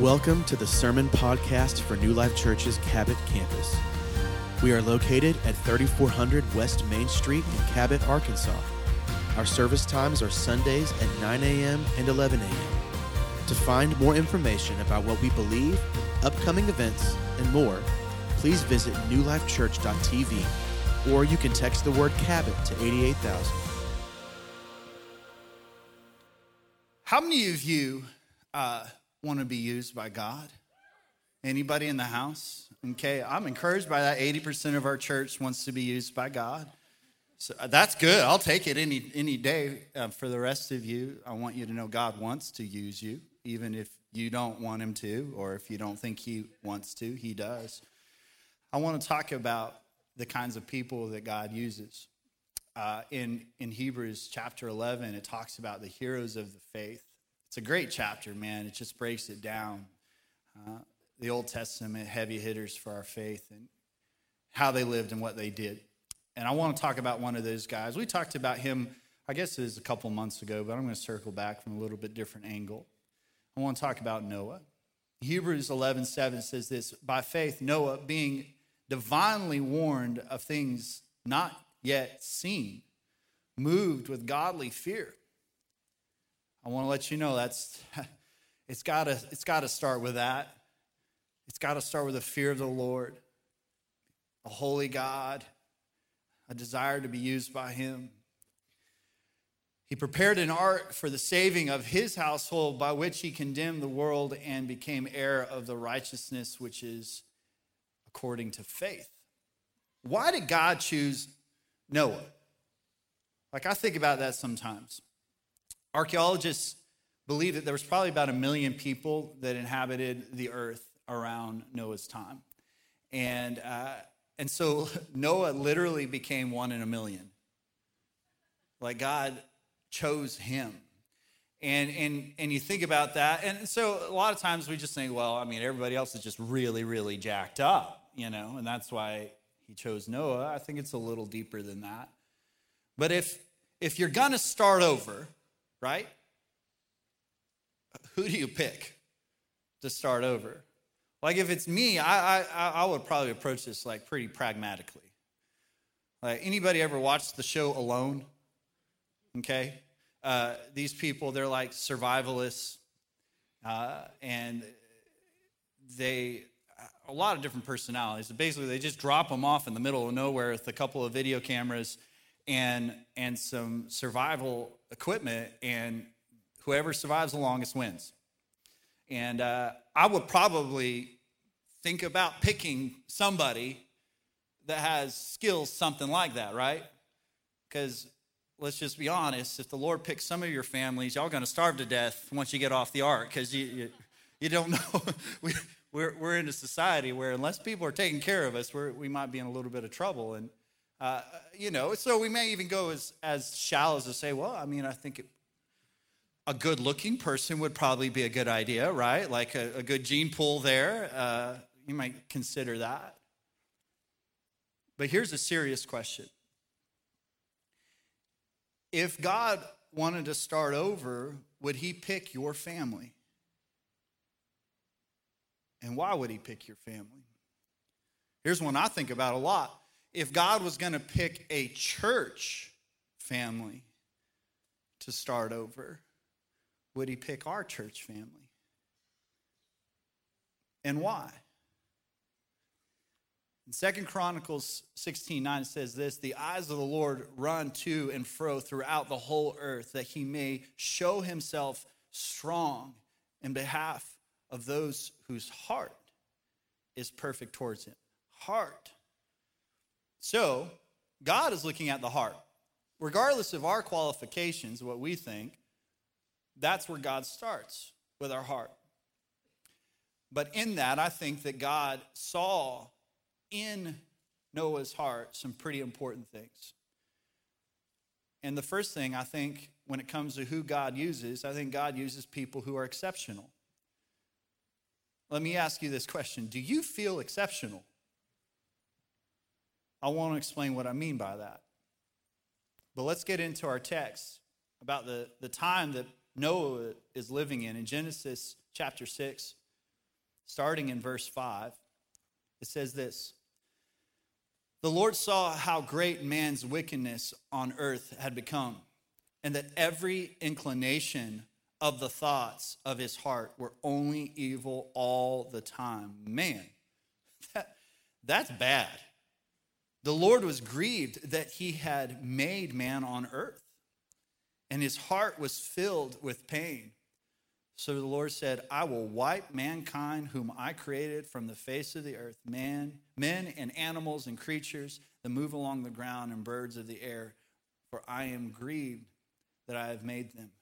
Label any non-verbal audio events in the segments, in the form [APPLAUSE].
Welcome to the Sermon Podcast for New Life Church's Cabot campus. We are located at 3400 West Main Street in Cabot, Arkansas. Our service times are Sundays at 9 a.m. and 11 a.m. To find more information about what we believe, upcoming events, and more, please visit newlifechurch.tv or you can text the word Cabot to 88000. How many of you uh, want to be used by God? Anybody in the house? Okay, I'm encouraged by that. 80% of our church wants to be used by God. So uh, that's good. I'll take it any any day. Uh, for the rest of you, I want you to know God wants to use you, even if you don't want Him to, or if you don't think He wants to. He does. I want to talk about the kinds of people that God uses. Uh, in in Hebrews chapter 11, it talks about the heroes of the faith. It's a great chapter, man. It just breaks it down. Uh, the Old Testament heavy hitters for our faith and how they lived and what they did. And I want to talk about one of those guys. We talked about him, I guess it was a couple months ago, but I'm going to circle back from a little bit different angle. I want to talk about Noah. Hebrews 11 7 says this By faith, Noah, being divinely warned of things not yet seen, moved with godly fear. I want to let you know that's [LAUGHS] it's got to it's got to start with that. It's got to start with a fear of the Lord, a holy God, a desire to be used by him. He prepared an ark for the saving of his household by which he condemned the world and became heir of the righteousness which is according to faith. Why did God choose Noah? Like I think about that sometimes. Archaeologists believe that there was probably about a million people that inhabited the earth around Noah's time. And, uh, and so [LAUGHS] Noah literally became one in a million. Like God chose him. And, and, and you think about that. And so a lot of times we just think, well, I mean, everybody else is just really, really jacked up, you know, and that's why he chose Noah. I think it's a little deeper than that. But if, if you're going to start over, right, who do you pick to start over? Like if it's me, I, I, I would probably approach this like pretty pragmatically. Like anybody ever watched the show Alone? Okay, uh, these people they're like survivalists, uh, and they a lot of different personalities. Basically, they just drop them off in the middle of nowhere with a couple of video cameras and and some survival equipment, and whoever survives the longest wins. And uh, I would probably think about picking somebody that has skills something like that, right? Because let's just be honest, if the Lord picks some of your families, y'all going to starve to death once you get off the ark because you, you, you, don't [LAUGHS] know. we, we're, we're in a society where unless people are taking care of us, we're, we might be in a little bit of trouble. And, uh, you know, so we may even go as, as shallow as to say, well, I mean, I think it, a good looking person would probably be a good idea, right? Like a, a good gene pool there. Uh, you might consider that. But here's a serious question If God wanted to start over, would he pick your family? And why would he pick your family? Here's one I think about a lot. If God was going to pick a church family to start over, would he pick our church family? And why? In Second Chronicles 16 9 it says this The eyes of the Lord run to and fro throughout the whole earth, that he may show himself strong in behalf of those whose heart is perfect towards him. Heart. So, God is looking at the heart. Regardless of our qualifications, what we think, that's where God starts with our heart. But in that, I think that God saw in Noah's heart some pretty important things. And the first thing I think when it comes to who God uses, I think God uses people who are exceptional. Let me ask you this question Do you feel exceptional? I want to explain what I mean by that. But let's get into our text about the, the time that Noah is living in. In Genesis chapter 6, starting in verse 5. It says this The Lord saw how great man's wickedness on earth had become, and that every inclination of the thoughts of his heart were only evil all the time. Man, [LAUGHS] that, that's bad. The Lord was grieved that he had made man on earth, and his heart was filled with pain. So the Lord said, I will wipe mankind whom I created from the face of the earth, man, men and animals and creatures that move along the ground and birds of the air, for I am grieved that I have made them.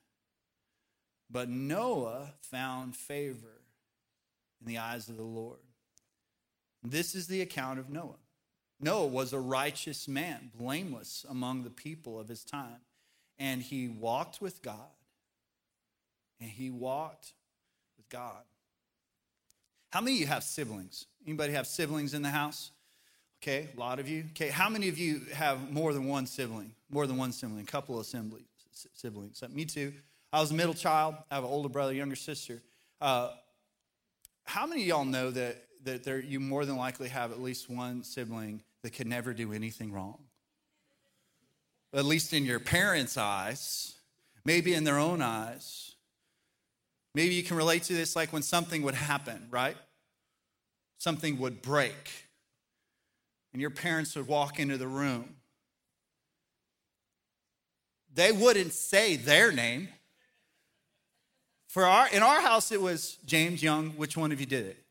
But Noah found favor in the eyes of the Lord. This is the account of Noah. Noah was a righteous man, blameless among the people of his time, and he walked with God and he walked with God. How many of you have siblings? Anybody have siblings in the house? Okay, a lot of you. Okay, how many of you have more than one sibling? More than one sibling, a couple of siblings. siblings. Me too. I was a middle child. I have an older brother, younger sister. Uh, how many of y'all know that, that there, you more than likely have at least one sibling that could never do anything wrong? At least in your parents' eyes, maybe in their own eyes. Maybe you can relate to this like when something would happen, right? Something would break, and your parents would walk into the room. They wouldn't say their name. For our, in our house, it was James Young. Which one of you did it?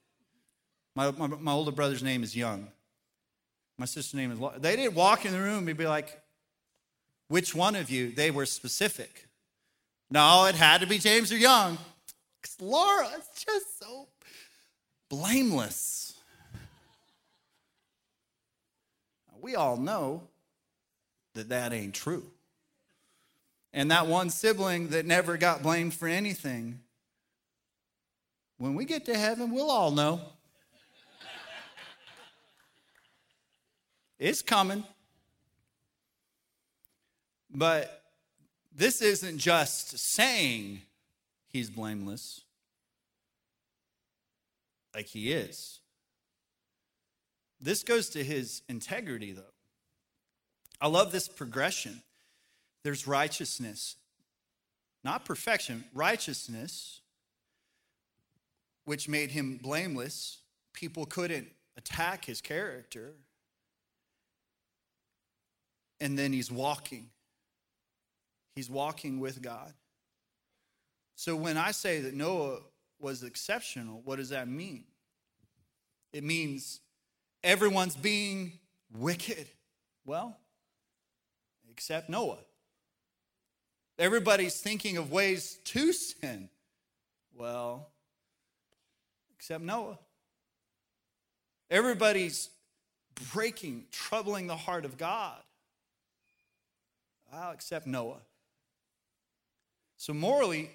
My, my, my older brother's name is Young. My sister's name is. Laura. They didn't walk in the room and be like, which one of you? They were specific. No, it had to be James or Young. Because Laura is just so blameless. We all know that that ain't true. And that one sibling that never got blamed for anything, when we get to heaven, we'll all know. It's coming. But this isn't just saying he's blameless, like he is. This goes to his integrity, though. I love this progression. There's righteousness, not perfection, righteousness, which made him blameless. People couldn't attack his character. And then he's walking. He's walking with God. So when I say that Noah was exceptional, what does that mean? It means everyone's being wicked. Well, except Noah. Everybody's thinking of ways to sin. Well, except Noah. Everybody's breaking, troubling the heart of God. Well, except Noah. So, morally,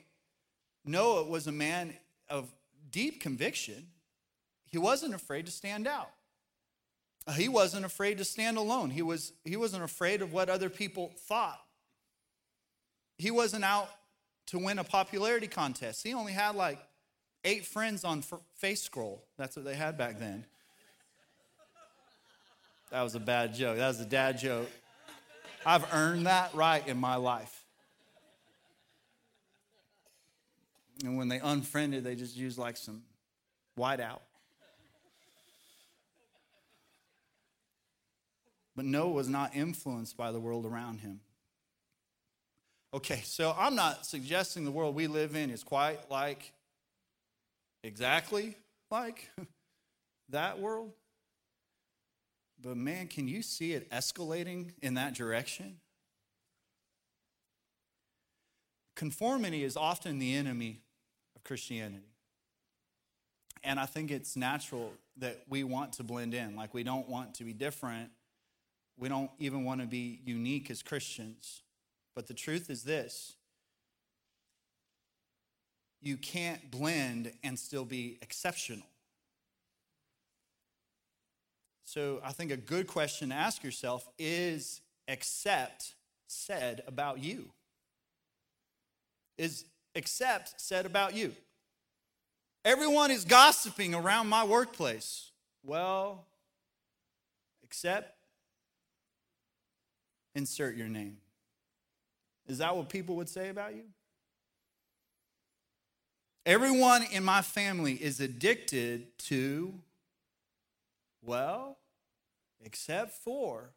Noah was a man of deep conviction. He wasn't afraid to stand out. He wasn't afraid to stand alone. He, was, he wasn't afraid of what other people thought. He wasn't out to win a popularity contest. He only had like eight friends on Face Scroll. That's what they had back then. That was a bad joke. That was a dad joke. I've earned that right in my life. And when they unfriended, they just used like some whiteout. But Noah was not influenced by the world around him. Okay, so I'm not suggesting the world we live in is quite like, exactly like [LAUGHS] that world. But man, can you see it escalating in that direction? Conformity is often the enemy of Christianity. And I think it's natural that we want to blend in. Like, we don't want to be different. We don't even want to be unique as Christians. But the truth is this you can't blend and still be exceptional. So, I think a good question to ask yourself is accept said about you? Is except said about you. Everyone is gossiping around my workplace. Well, except insert your name. Is that what people would say about you? Everyone in my family is addicted to, well, except for.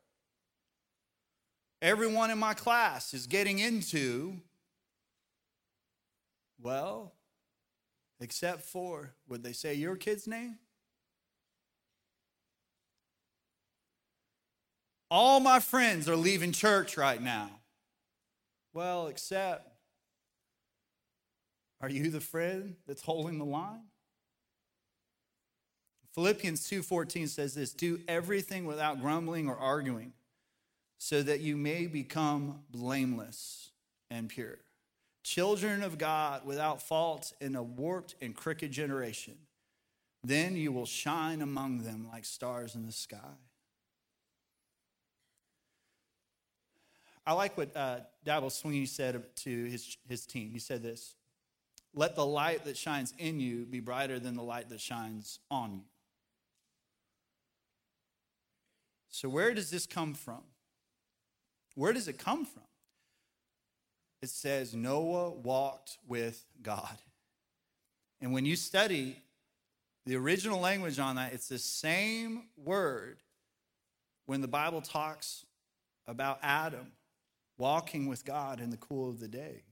Everyone in my class is getting into, well, except for, would they say your kid's name? All my friends are leaving church right now. Well, except are you the friend that's holding the line? Philippians 2:14 says this, do everything without grumbling or arguing, so that you may become blameless and pure. Children of God without fault in a warped and crooked generation. Then you will shine among them like stars in the sky. I like what uh, Dabo Swinney said to his, his team. He said this let the light that shines in you be brighter than the light that shines on you. So, where does this come from? Where does it come from? It says Noah walked with God. And when you study the original language on that, it's the same word when the Bible talks about Adam walking with God in the cool of the day.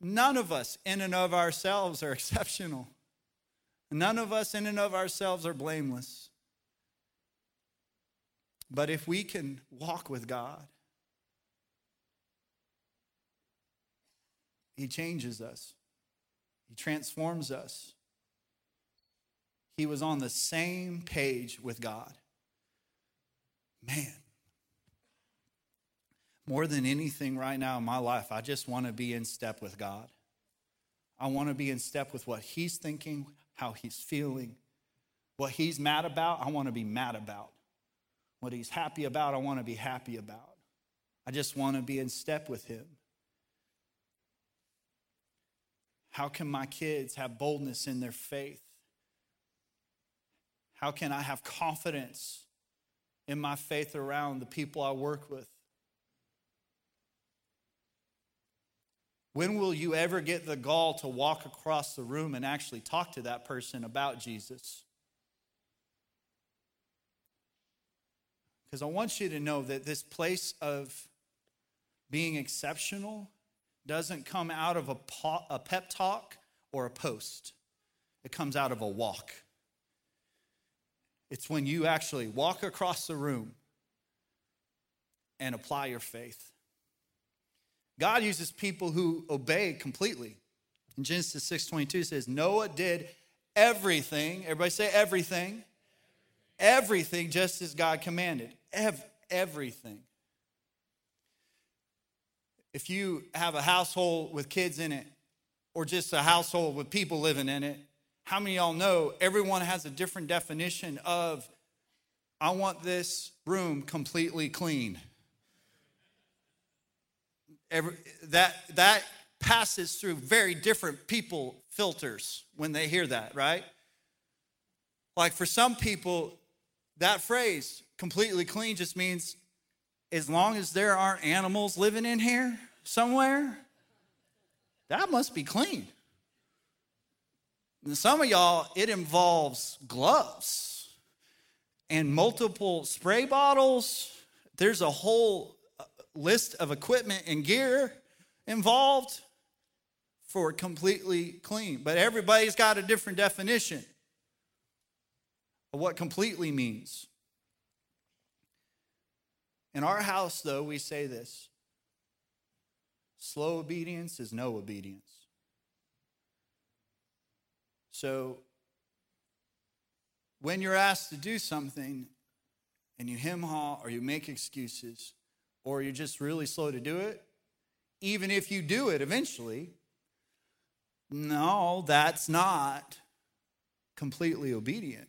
None of us, in and of ourselves, are [LAUGHS] exceptional. None of us, in and of ourselves, are blameless. But if we can walk with God, He changes us, He transforms us. He was on the same page with God. Man, more than anything right now in my life, I just want to be in step with God. I want to be in step with what He's thinking, how He's feeling. What He's mad about, I want to be mad about. What He's happy about, I want to be happy about. I just want to be in step with Him. How can my kids have boldness in their faith? How can I have confidence in my faith around the people I work with? When will you ever get the gall to walk across the room and actually talk to that person about Jesus? Because I want you to know that this place of being exceptional doesn't come out of a, a pep talk or a post, it comes out of a walk. It's when you actually walk across the room and apply your faith. God uses people who obey completely. In Genesis 6:22 says Noah did everything. Everybody say everything. Everything just as God commanded. Ev- everything. If you have a household with kids in it or just a household with people living in it, how many y'all know everyone has a different definition of I want this room completely clean. Every, that, that passes through very different people filters when they hear that, right? Like for some people, that phrase, completely clean, just means as long as there aren't animals living in here somewhere, that must be clean. And some of y'all, it involves gloves and multiple spray bottles. There's a whole list of equipment and gear involved for completely clean. But everybody's got a different definition of what completely means. In our house, though, we say this slow obedience is no obedience. So, when you're asked to do something and you hem haw or you make excuses, or you're just really slow to do it, even if you do it eventually, no, that's not completely obedient.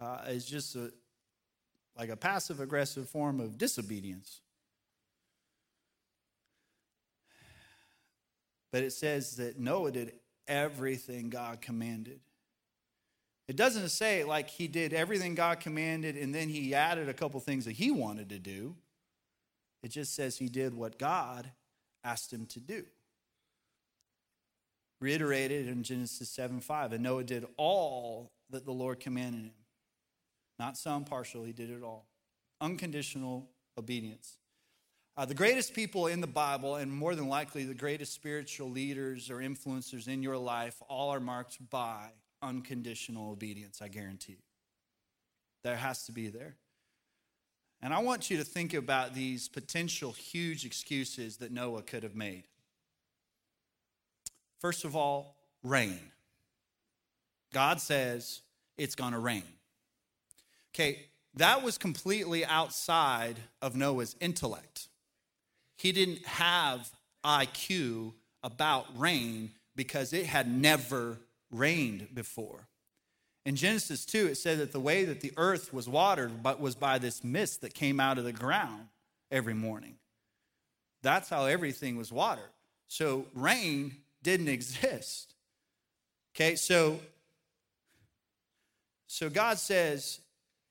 Uh, it's just a, like a passive aggressive form of disobedience. but it says that Noah did everything God commanded. It doesn't say like he did everything God commanded and then he added a couple things that he wanted to do. It just says he did what God asked him to do. Reiterated in Genesis 7 5. And Noah did all that the Lord commanded him. Not some partial, he did it all. Unconditional obedience. Uh, the greatest people in the Bible, and more than likely the greatest spiritual leaders or influencers in your life, all are marked by unconditional obedience, I guarantee you. There has to be there. And I want you to think about these potential huge excuses that Noah could have made. First of all, rain. God says it's going to rain. Okay, that was completely outside of Noah's intellect. He didn't have IQ about rain because it had never rained before. In Genesis 2, it said that the way that the earth was watered was by this mist that came out of the ground every morning. That's how everything was watered. So rain didn't exist. Okay, so so God says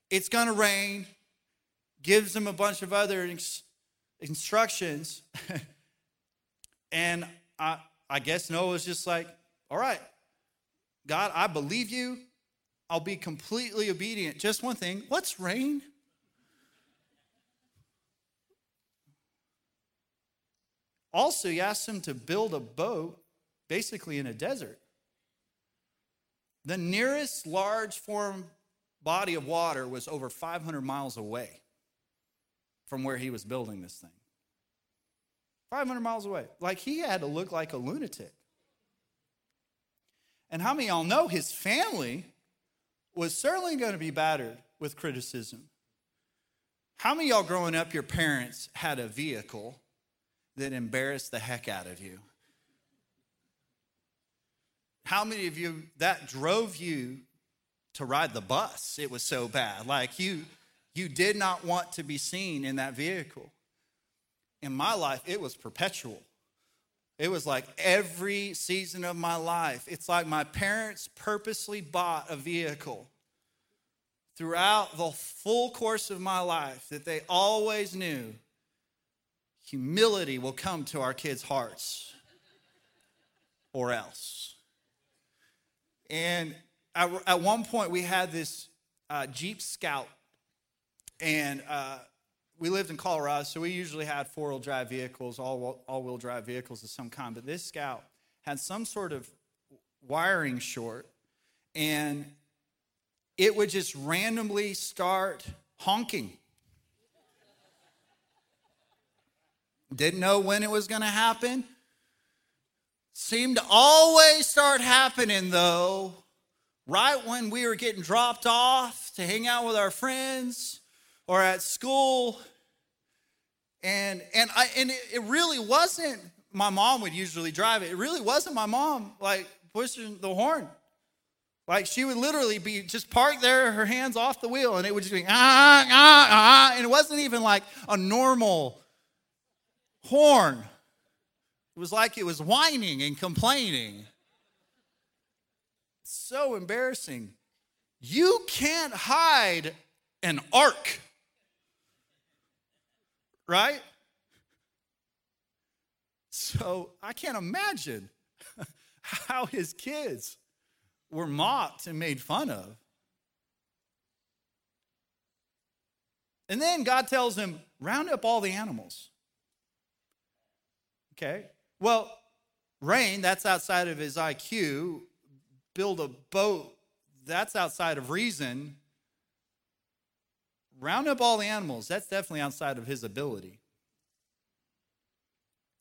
it's going to rain, gives them a bunch of other instructions. [LAUGHS] and I, I guess Noah's just like, all right, God, I believe you. I'll be completely obedient. Just one thing what's rain? Also, he asked him to build a boat basically in a desert. The nearest large form body of water was over 500 miles away from where he was building this thing. 500 miles away. Like he had to look like a lunatic. And how many y'all know his family was certainly going to be battered with criticism? How many y'all growing up, your parents had a vehicle that embarrassed the heck out of you? How many of you that drove you to ride the bus? It was so bad. Like you you did not want to be seen in that vehicle. In my life, it was perpetual. It was like every season of my life. It's like my parents purposely bought a vehicle throughout the full course of my life that they always knew humility will come to our kids' hearts or else. And at, one point, we had this uh, Jeep Scout and uh, we lived in Colorado, so we usually had four wheel drive vehicles, all, all wheel drive vehicles of some kind. But this scout had some sort of wiring short, and it would just randomly start honking. Didn't know when it was going to happen. Seemed to always start happening, though, right when we were getting dropped off to hang out with our friends or at school. And, and, I, and it, it really wasn't my mom would usually drive it. It really wasn't my mom like pushing the horn. Like she would literally be just parked there, her hands off the wheel, and it would just be ah, ah, ah. And it wasn't even like a normal horn. It was like it was whining and complaining. So embarrassing. You can't hide an ark right? So I can't imagine [LAUGHS] how his kids were mocked and made fun of. And then God tells him, round up all the animals. Okay? Well, rain, that's outside of his IQ. Build a boat, that's outside of reason round up all the animals, that's definitely outside of his ability.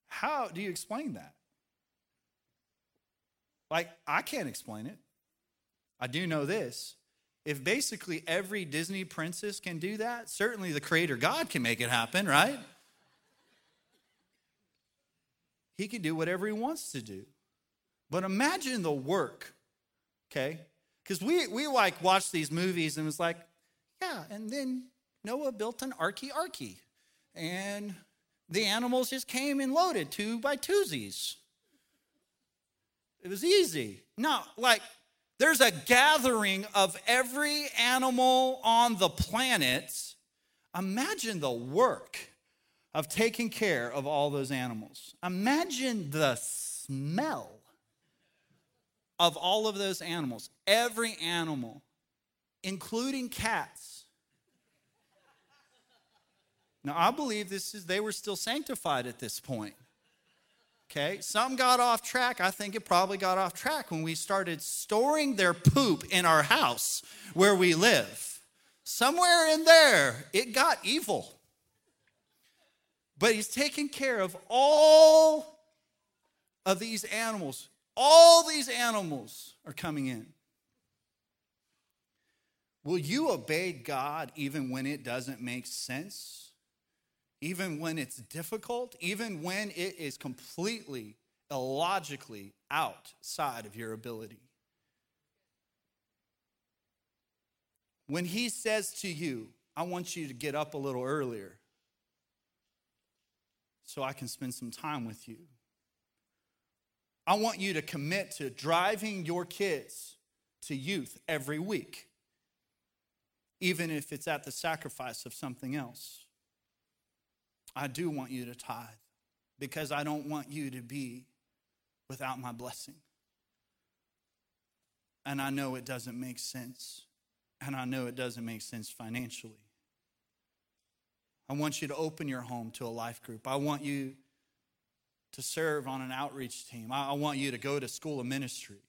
How do you explain that? Like, I can't explain it. I do know this. If basically every Disney princess can do that, certainly the Creator God can make it happen, right? He can do whatever he wants to do. But imagine the work, okay? Because we, we like watch these movies and it's like, yeah, and then Noah built an arky arky. And the animals just came and loaded two by twosies. It was easy. No, like there's a gathering of every animal on the planet. Imagine the work of taking care of all those animals. Imagine the smell of all of those animals, every animal, including cats. Now, I believe this is they were still sanctified at this point. Okay, some got off track. I think it probably got off track when we started storing their poop in our house where we live. Somewhere in there, it got evil. But he's taking care of all of these animals. All these animals are coming in. Will you obey God even when it doesn't make sense? Even when it's difficult? Even when it is completely illogically outside of your ability? When He says to you, I want you to get up a little earlier so I can spend some time with you. I want you to commit to driving your kids to youth every week, even if it's at the sacrifice of something else. I do want you to tithe because I don't want you to be without my blessing. And I know it doesn't make sense, and I know it doesn't make sense financially. I want you to open your home to a life group. I want you to serve on an outreach team. I want you to go to school of ministry.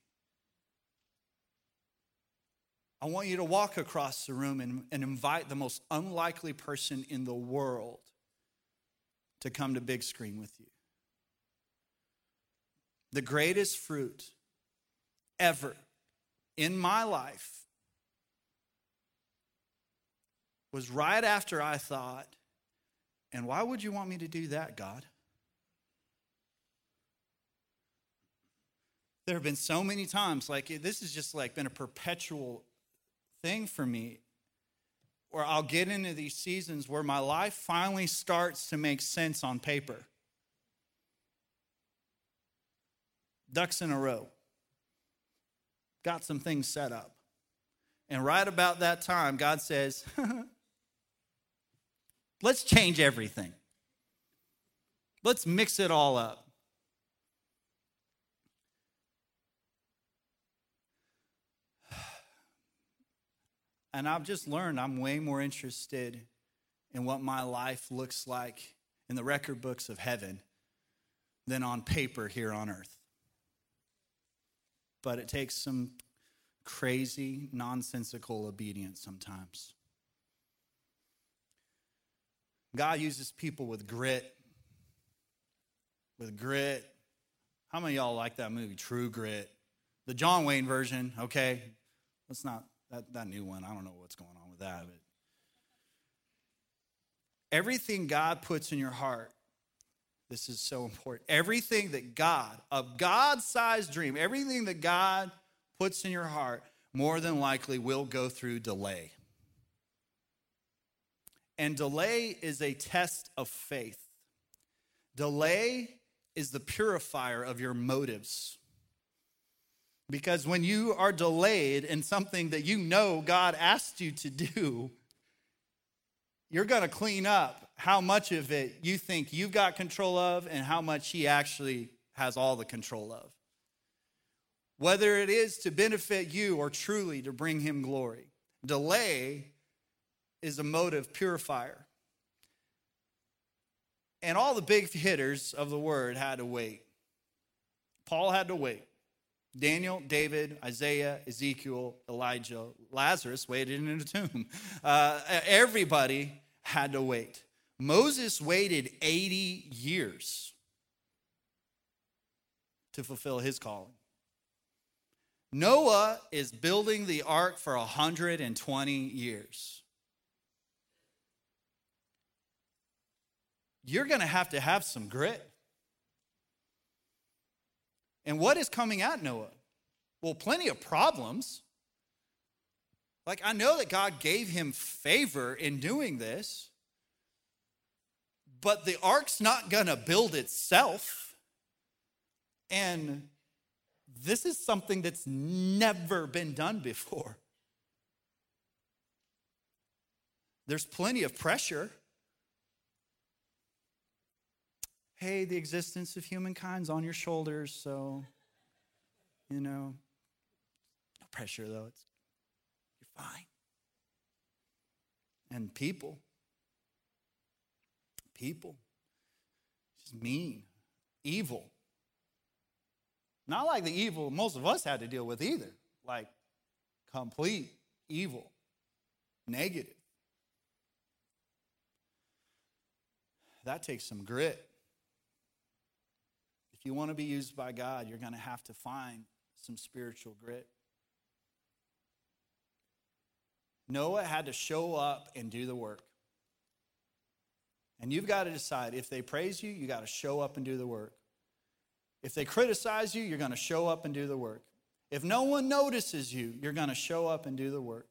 I want you to walk across the room and, and invite the most unlikely person in the world to come to big screen with you. The greatest fruit ever in my life was right after I thought, and why would you want me to do that, God? There have been so many times, like this has just like been a perpetual thing for me, where I'll get into these seasons where my life finally starts to make sense on paper. Ducks in a row. Got some things set up. And right about that time, God says, [LAUGHS] Let's change everything. Let's mix it all up. And I've just learned I'm way more interested in what my life looks like in the record books of heaven than on paper here on earth. But it takes some crazy, nonsensical obedience sometimes. God uses people with grit. With grit. How many y'all like that movie, True Grit? The John Wayne version, okay? Let's not, that, that new one, I don't know what's going on with that. But everything God puts in your heart, this is so important. Everything that God, a God sized dream, everything that God puts in your heart, more than likely will go through delay. And delay is a test of faith. Delay is the purifier of your motives. Because when you are delayed in something that you know God asked you to do, you're going to clean up how much of it you think you've got control of and how much He actually has all the control of. Whether it is to benefit you or truly to bring Him glory. Delay is a motive purifier. And all the big hitters of the word had to wait. Paul had to wait. Daniel, David, Isaiah, Ezekiel, Elijah, Lazarus waited in a tomb. Uh, everybody had to wait. Moses waited 80 years to fulfill his calling. Noah is building the ark for 120 years. you're going to have to have some grit. And what is coming at Noah? Well, plenty of problems. Like, I know that God gave him favor in doing this, but the ark's not going to build itself. And this is something that's never been done before. There's plenty of pressure. Hey, the existence of humankind's on your shoulders, so, you know, no pressure though. It's, you're fine. And people, people, just mean, evil. Not like the evil most of us had to deal with either, like complete evil, negative. That takes some grit. If you want to be used by God, you're going to have to find some spiritual grit. Noah had to show up and do the work. And you've got to decide if they praise you, you got to show up and do the work. If they criticize you, you're going to show up and do the work. If no one notices you, you're going to show up and do the work.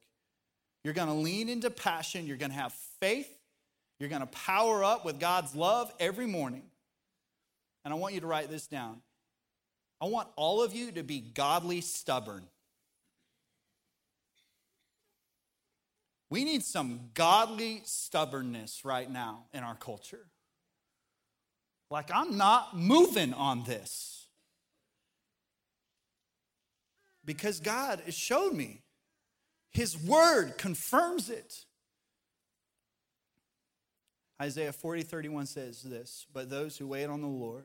You're going to lean into passion. You're going to have faith. You're going to power up with God's love every morning. And I want you to write this down. I want all of you to be godly stubborn. We need some godly stubbornness right now in our culture. Like, I'm not moving on this. Because God has showed me. His word confirms it. Isaiah 40, 31 says this But those who wait on the Lord,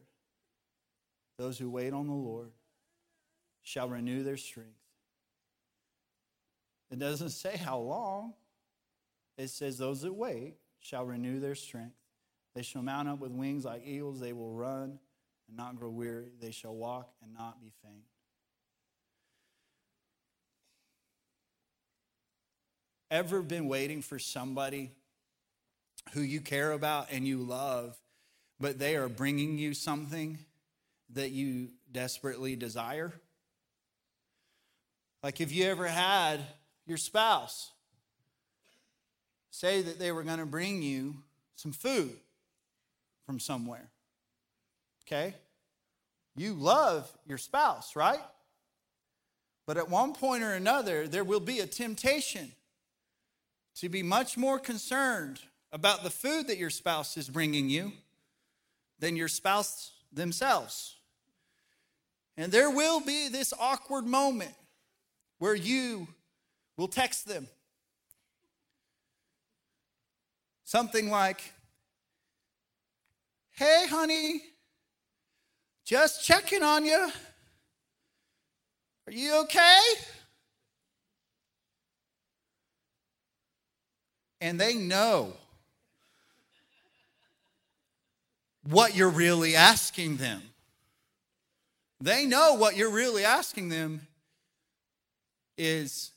those who wait on the Lord, shall renew their strength. It doesn't say how long, it says, Those that wait shall renew their strength. They shall mount up with wings like eagles. They will run and not grow weary. They shall walk and not be faint. Ever been waiting for somebody who you care about and you love, but they are bringing you something that you desperately desire? Like, if you ever had your spouse say that they were going to bring you some food from somewhere. Okay? You love your spouse, right? But at one point or another, there will be a temptation to be much more concerned about the food that your spouse is bringing you than your spouse themselves. And there will be this awkward moment where you will text them something like, Hey, honey, just checking on you. Are you okay? And they know what you're really asking them. They know what you're really asking them is,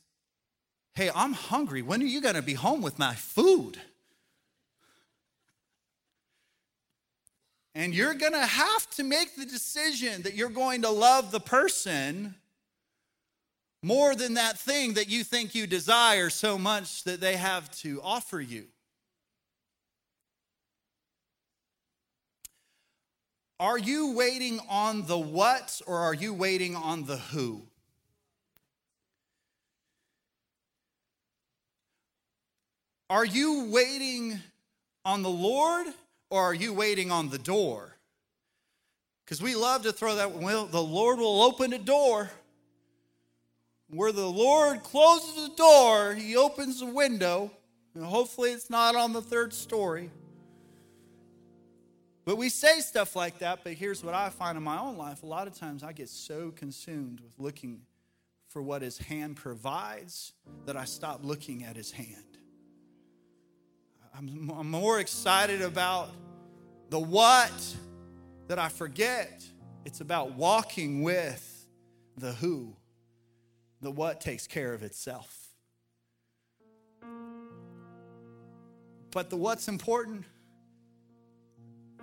hey, I'm hungry. When are you going to be home with my food? And you're going to have to make the decision that you're going to love the person more than that thing that you think you desire so much that they have to offer you. Are you waiting on the what or are you waiting on the who? Are you waiting on the Lord or are you waiting on the door? Because we love to throw that, well, the Lord will open a door. Where the Lord closes the door, He opens the window, and hopefully it's not on the third story. But we say stuff like that, but here's what I find in my own life. A lot of times I get so consumed with looking for what His hand provides that I stop looking at His hand. I'm, I'm more excited about the what that I forget. It's about walking with the who. The what takes care of itself. But the what's important,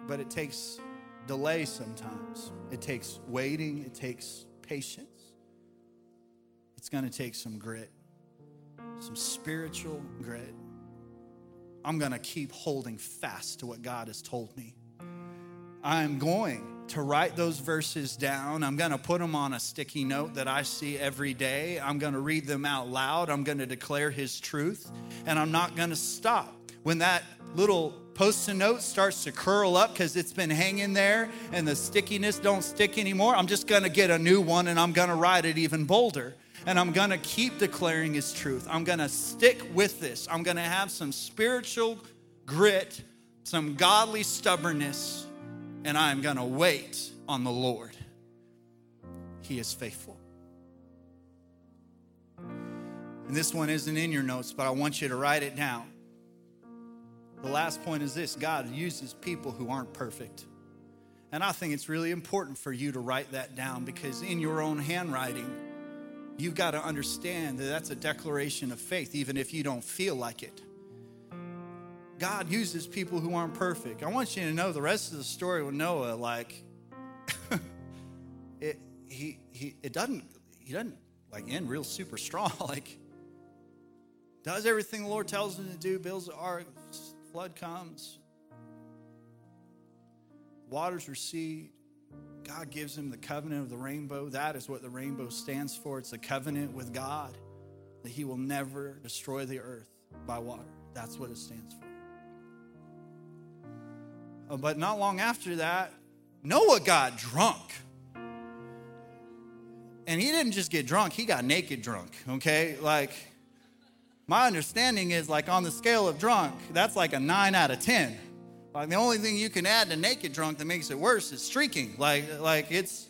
but it takes delay sometimes. It takes waiting, it takes patience. It's going to take some grit, some spiritual grit. I'm going to keep holding fast to what God has told me. I'm going to write those verses down. I'm going to put them on a sticky note that I see every day. I'm going to read them out loud. I'm going to declare His truth, and I'm not going to stop. When that little post-it note starts to curl up because it's been hanging there and the stickiness don't stick anymore, I'm just going to get a new one and I'm going to write it even bolder. And I'm going to keep declaring His truth. I'm going to stick with this. I'm going to have some spiritual grit, some godly stubbornness, and I'm going to wait on the Lord. He is faithful. And this one isn't in your notes, but I want you to write it down. The last point is this God uses people who aren't perfect. And I think it's really important for you to write that down because in your own handwriting, you've got to understand that that's a declaration of faith, even if you don't feel like it. God uses people who aren't perfect. I want you to know the rest of the story with Noah, like, [LAUGHS] it, he, he, it doesn't, he doesn't like end real super strong. [LAUGHS] like, does everything the Lord tells him to do, builds the ark, flood comes, waters recede. God gives him the covenant of the rainbow. That is what the rainbow stands for. It's a covenant with God that he will never destroy the earth by water. That's what it stands for. Uh, but not long after that, Noah got drunk. And he didn't just get drunk, he got naked drunk, okay? Like, my understanding is like on the scale of drunk, that's like a nine out of 10. Like the only thing you can add to naked drunk that makes it worse is streaking. Like, like it's,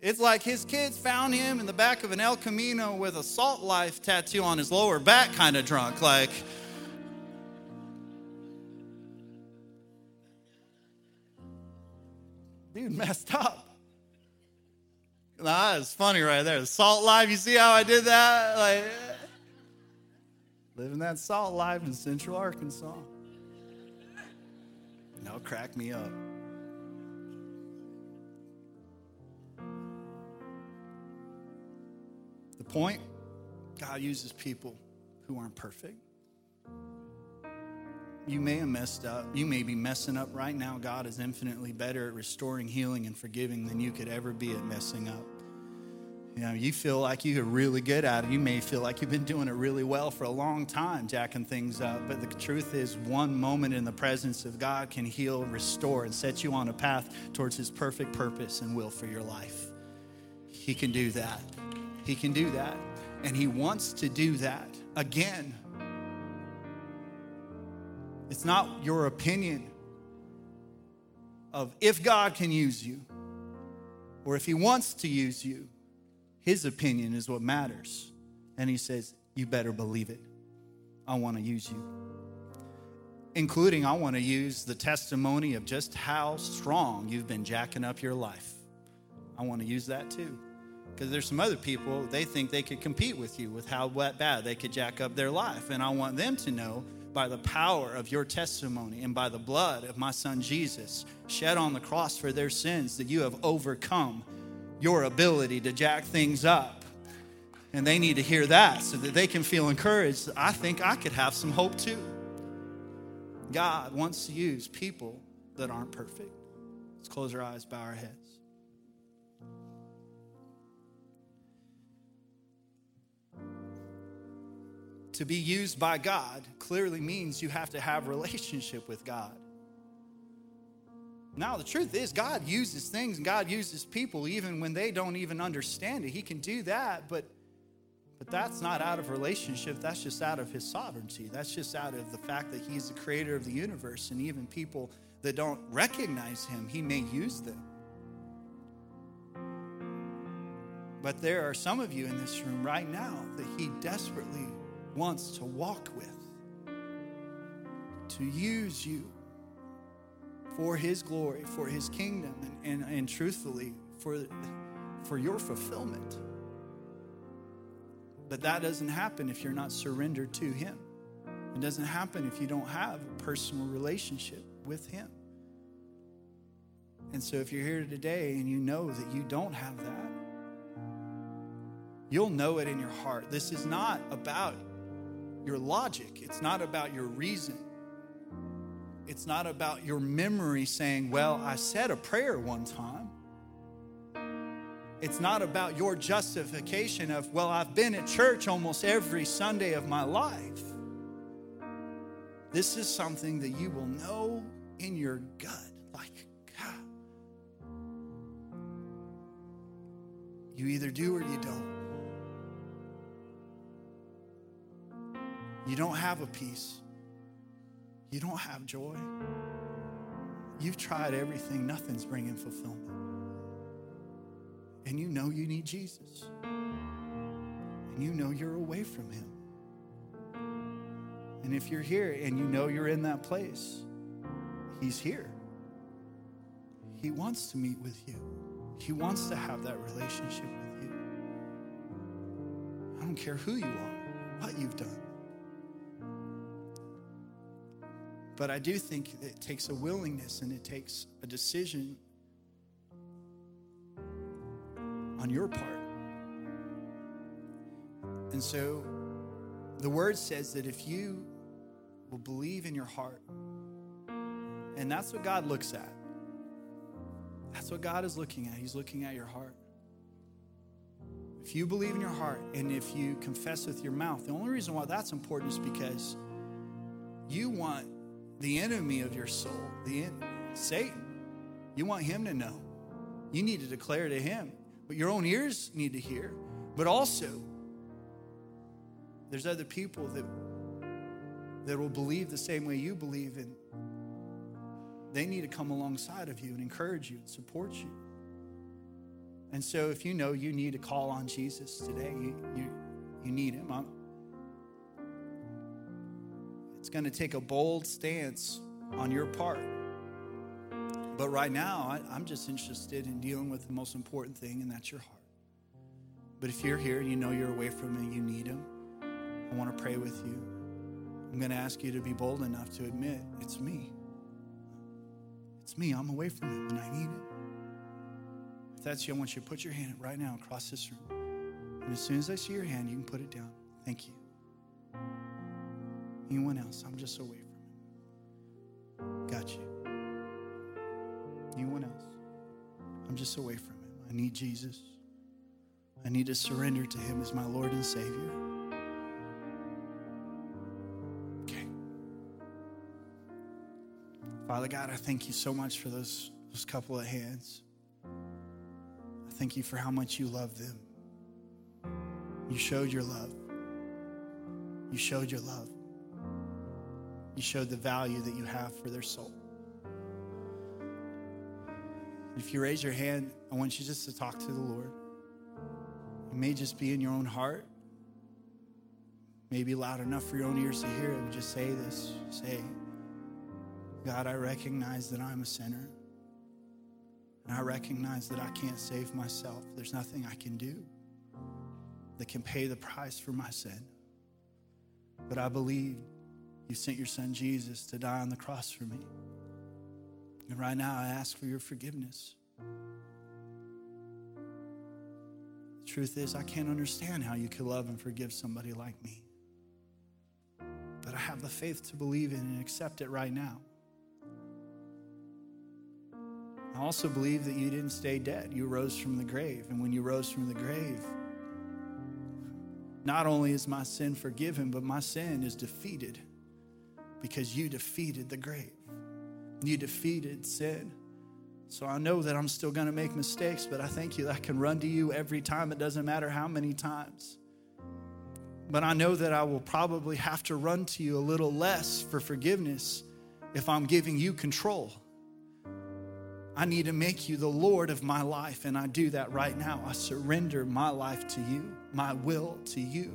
it's like his kids found him in the back of an El Camino with a salt life tattoo on his lower back, kind of drunk. Like, dude messed up. Nah, it's funny right there. The salt life, you see how I did that? Like, living that salt life in Central Arkansas. That'll crack me up. The point God uses people who aren't perfect. You may have messed up. You may be messing up right now. God is infinitely better at restoring, healing, and forgiving than you could ever be at messing up. You know, you feel like you're really good at it. You may feel like you've been doing it really well for a long time, jacking things up. But the truth is, one moment in the presence of God can heal, restore, and set you on a path towards His perfect purpose and will for your life. He can do that. He can do that. And He wants to do that again. It's not your opinion of if God can use you or if He wants to use you. His opinion is what matters. And he says, You better believe it. I want to use you. Including, I want to use the testimony of just how strong you've been jacking up your life. I want to use that too. Because there's some other people, they think they could compete with you with how bad they could jack up their life. And I want them to know by the power of your testimony and by the blood of my son Jesus shed on the cross for their sins that you have overcome your ability to jack things up. And they need to hear that so that they can feel encouraged. I think I could have some hope too. God wants to use people that aren't perfect. Let's close our eyes, bow our heads. To be used by God clearly means you have to have relationship with God. Now, the truth is, God uses things and God uses people even when they don't even understand it. He can do that, but but that's not out of relationship. That's just out of his sovereignty. That's just out of the fact that he's the creator of the universe. And even people that don't recognize him, he may use them. But there are some of you in this room right now that he desperately wants to walk with, to use you for his glory, for his kingdom, and, and, and truthfully, for, for your fulfillment. But that doesn't happen if you're not surrendered to him. It doesn't happen if you don't have a personal relationship with him. And so, if you're here today and you know that you don't have that, you'll know it in your heart. This is not about your logic, it's not about your reason. It's not about your memory saying, Well, I said a prayer one time. It's not about your justification of, Well, I've been at church almost every Sunday of my life. This is something that you will know in your gut. Like, God, you either do or you don't. You don't have a peace. You don't have joy. You've tried everything, nothing's bringing fulfillment. And you know you need Jesus. And you know you're away from Him. And if you're here and you know you're in that place, He's here. He wants to meet with you, He wants to have that relationship with you. I don't care who you are, what you've done. But I do think it takes a willingness and it takes a decision on your part. And so the word says that if you will believe in your heart, and that's what God looks at. That's what God is looking at. He's looking at your heart. If you believe in your heart and if you confess with your mouth, the only reason why that's important is because you want the enemy of your soul, the Satan, you want him to know. You need to declare to him. But your own ears need to hear. But also, there's other people that that will believe the same way you believe and they need to come alongside of you and encourage you and support you. And so if you know you need to call on Jesus today, you, you, you need him. I'm, it's going to take a bold stance on your part. But right now, I, I'm just interested in dealing with the most important thing, and that's your heart. But if you're here and you know you're away from him, and you need him, I want to pray with you. I'm going to ask you to be bold enough to admit it's me. It's me. I'm away from him and I need him. If that's you, I want you to put your hand right now across this room. And as soon as I see your hand, you can put it down. Thank you. Anyone else? I'm just away from him. Got you. Anyone else? I'm just away from him. I need Jesus. I need to surrender to him as my Lord and Savior. Okay. Father God, I thank you so much for those, those couple of hands. I thank you for how much you love them. You showed your love. You showed your love. You showed the value that you have for their soul. If you raise your hand, I want you just to talk to the Lord. It may just be in your own heart, maybe loud enough for your own ears to hear it. Just say this say, God, I recognize that I'm a sinner. And I recognize that I can't save myself. There's nothing I can do that can pay the price for my sin. But I believe you sent your son Jesus to die on the cross for me. And right now, I ask for your forgiveness. The truth is, I can't understand how you could love and forgive somebody like me. But I have the faith to believe in and accept it right now. I also believe that you didn't stay dead. You rose from the grave. And when you rose from the grave, not only is my sin forgiven, but my sin is defeated because you defeated the grave. You defeated sin. So I know that I'm still going to make mistakes, but I thank you that I can run to you every time. It doesn't matter how many times. But I know that I will probably have to run to you a little less for forgiveness if I'm giving you control. I need to make you the Lord of my life, and I do that right now. I surrender my life to you, my will to you.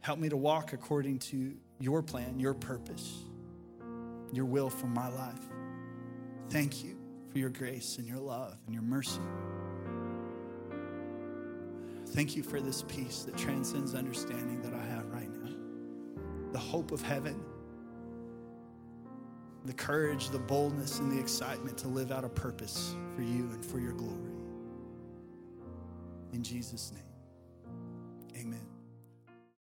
Help me to walk according to your plan, your purpose, your will for my life. Thank you for your grace and your love and your mercy. Thank you for this peace that transcends understanding that I have right now. The hope of heaven, the courage, the boldness, and the excitement to live out a purpose for you and for your glory. In Jesus' name, amen.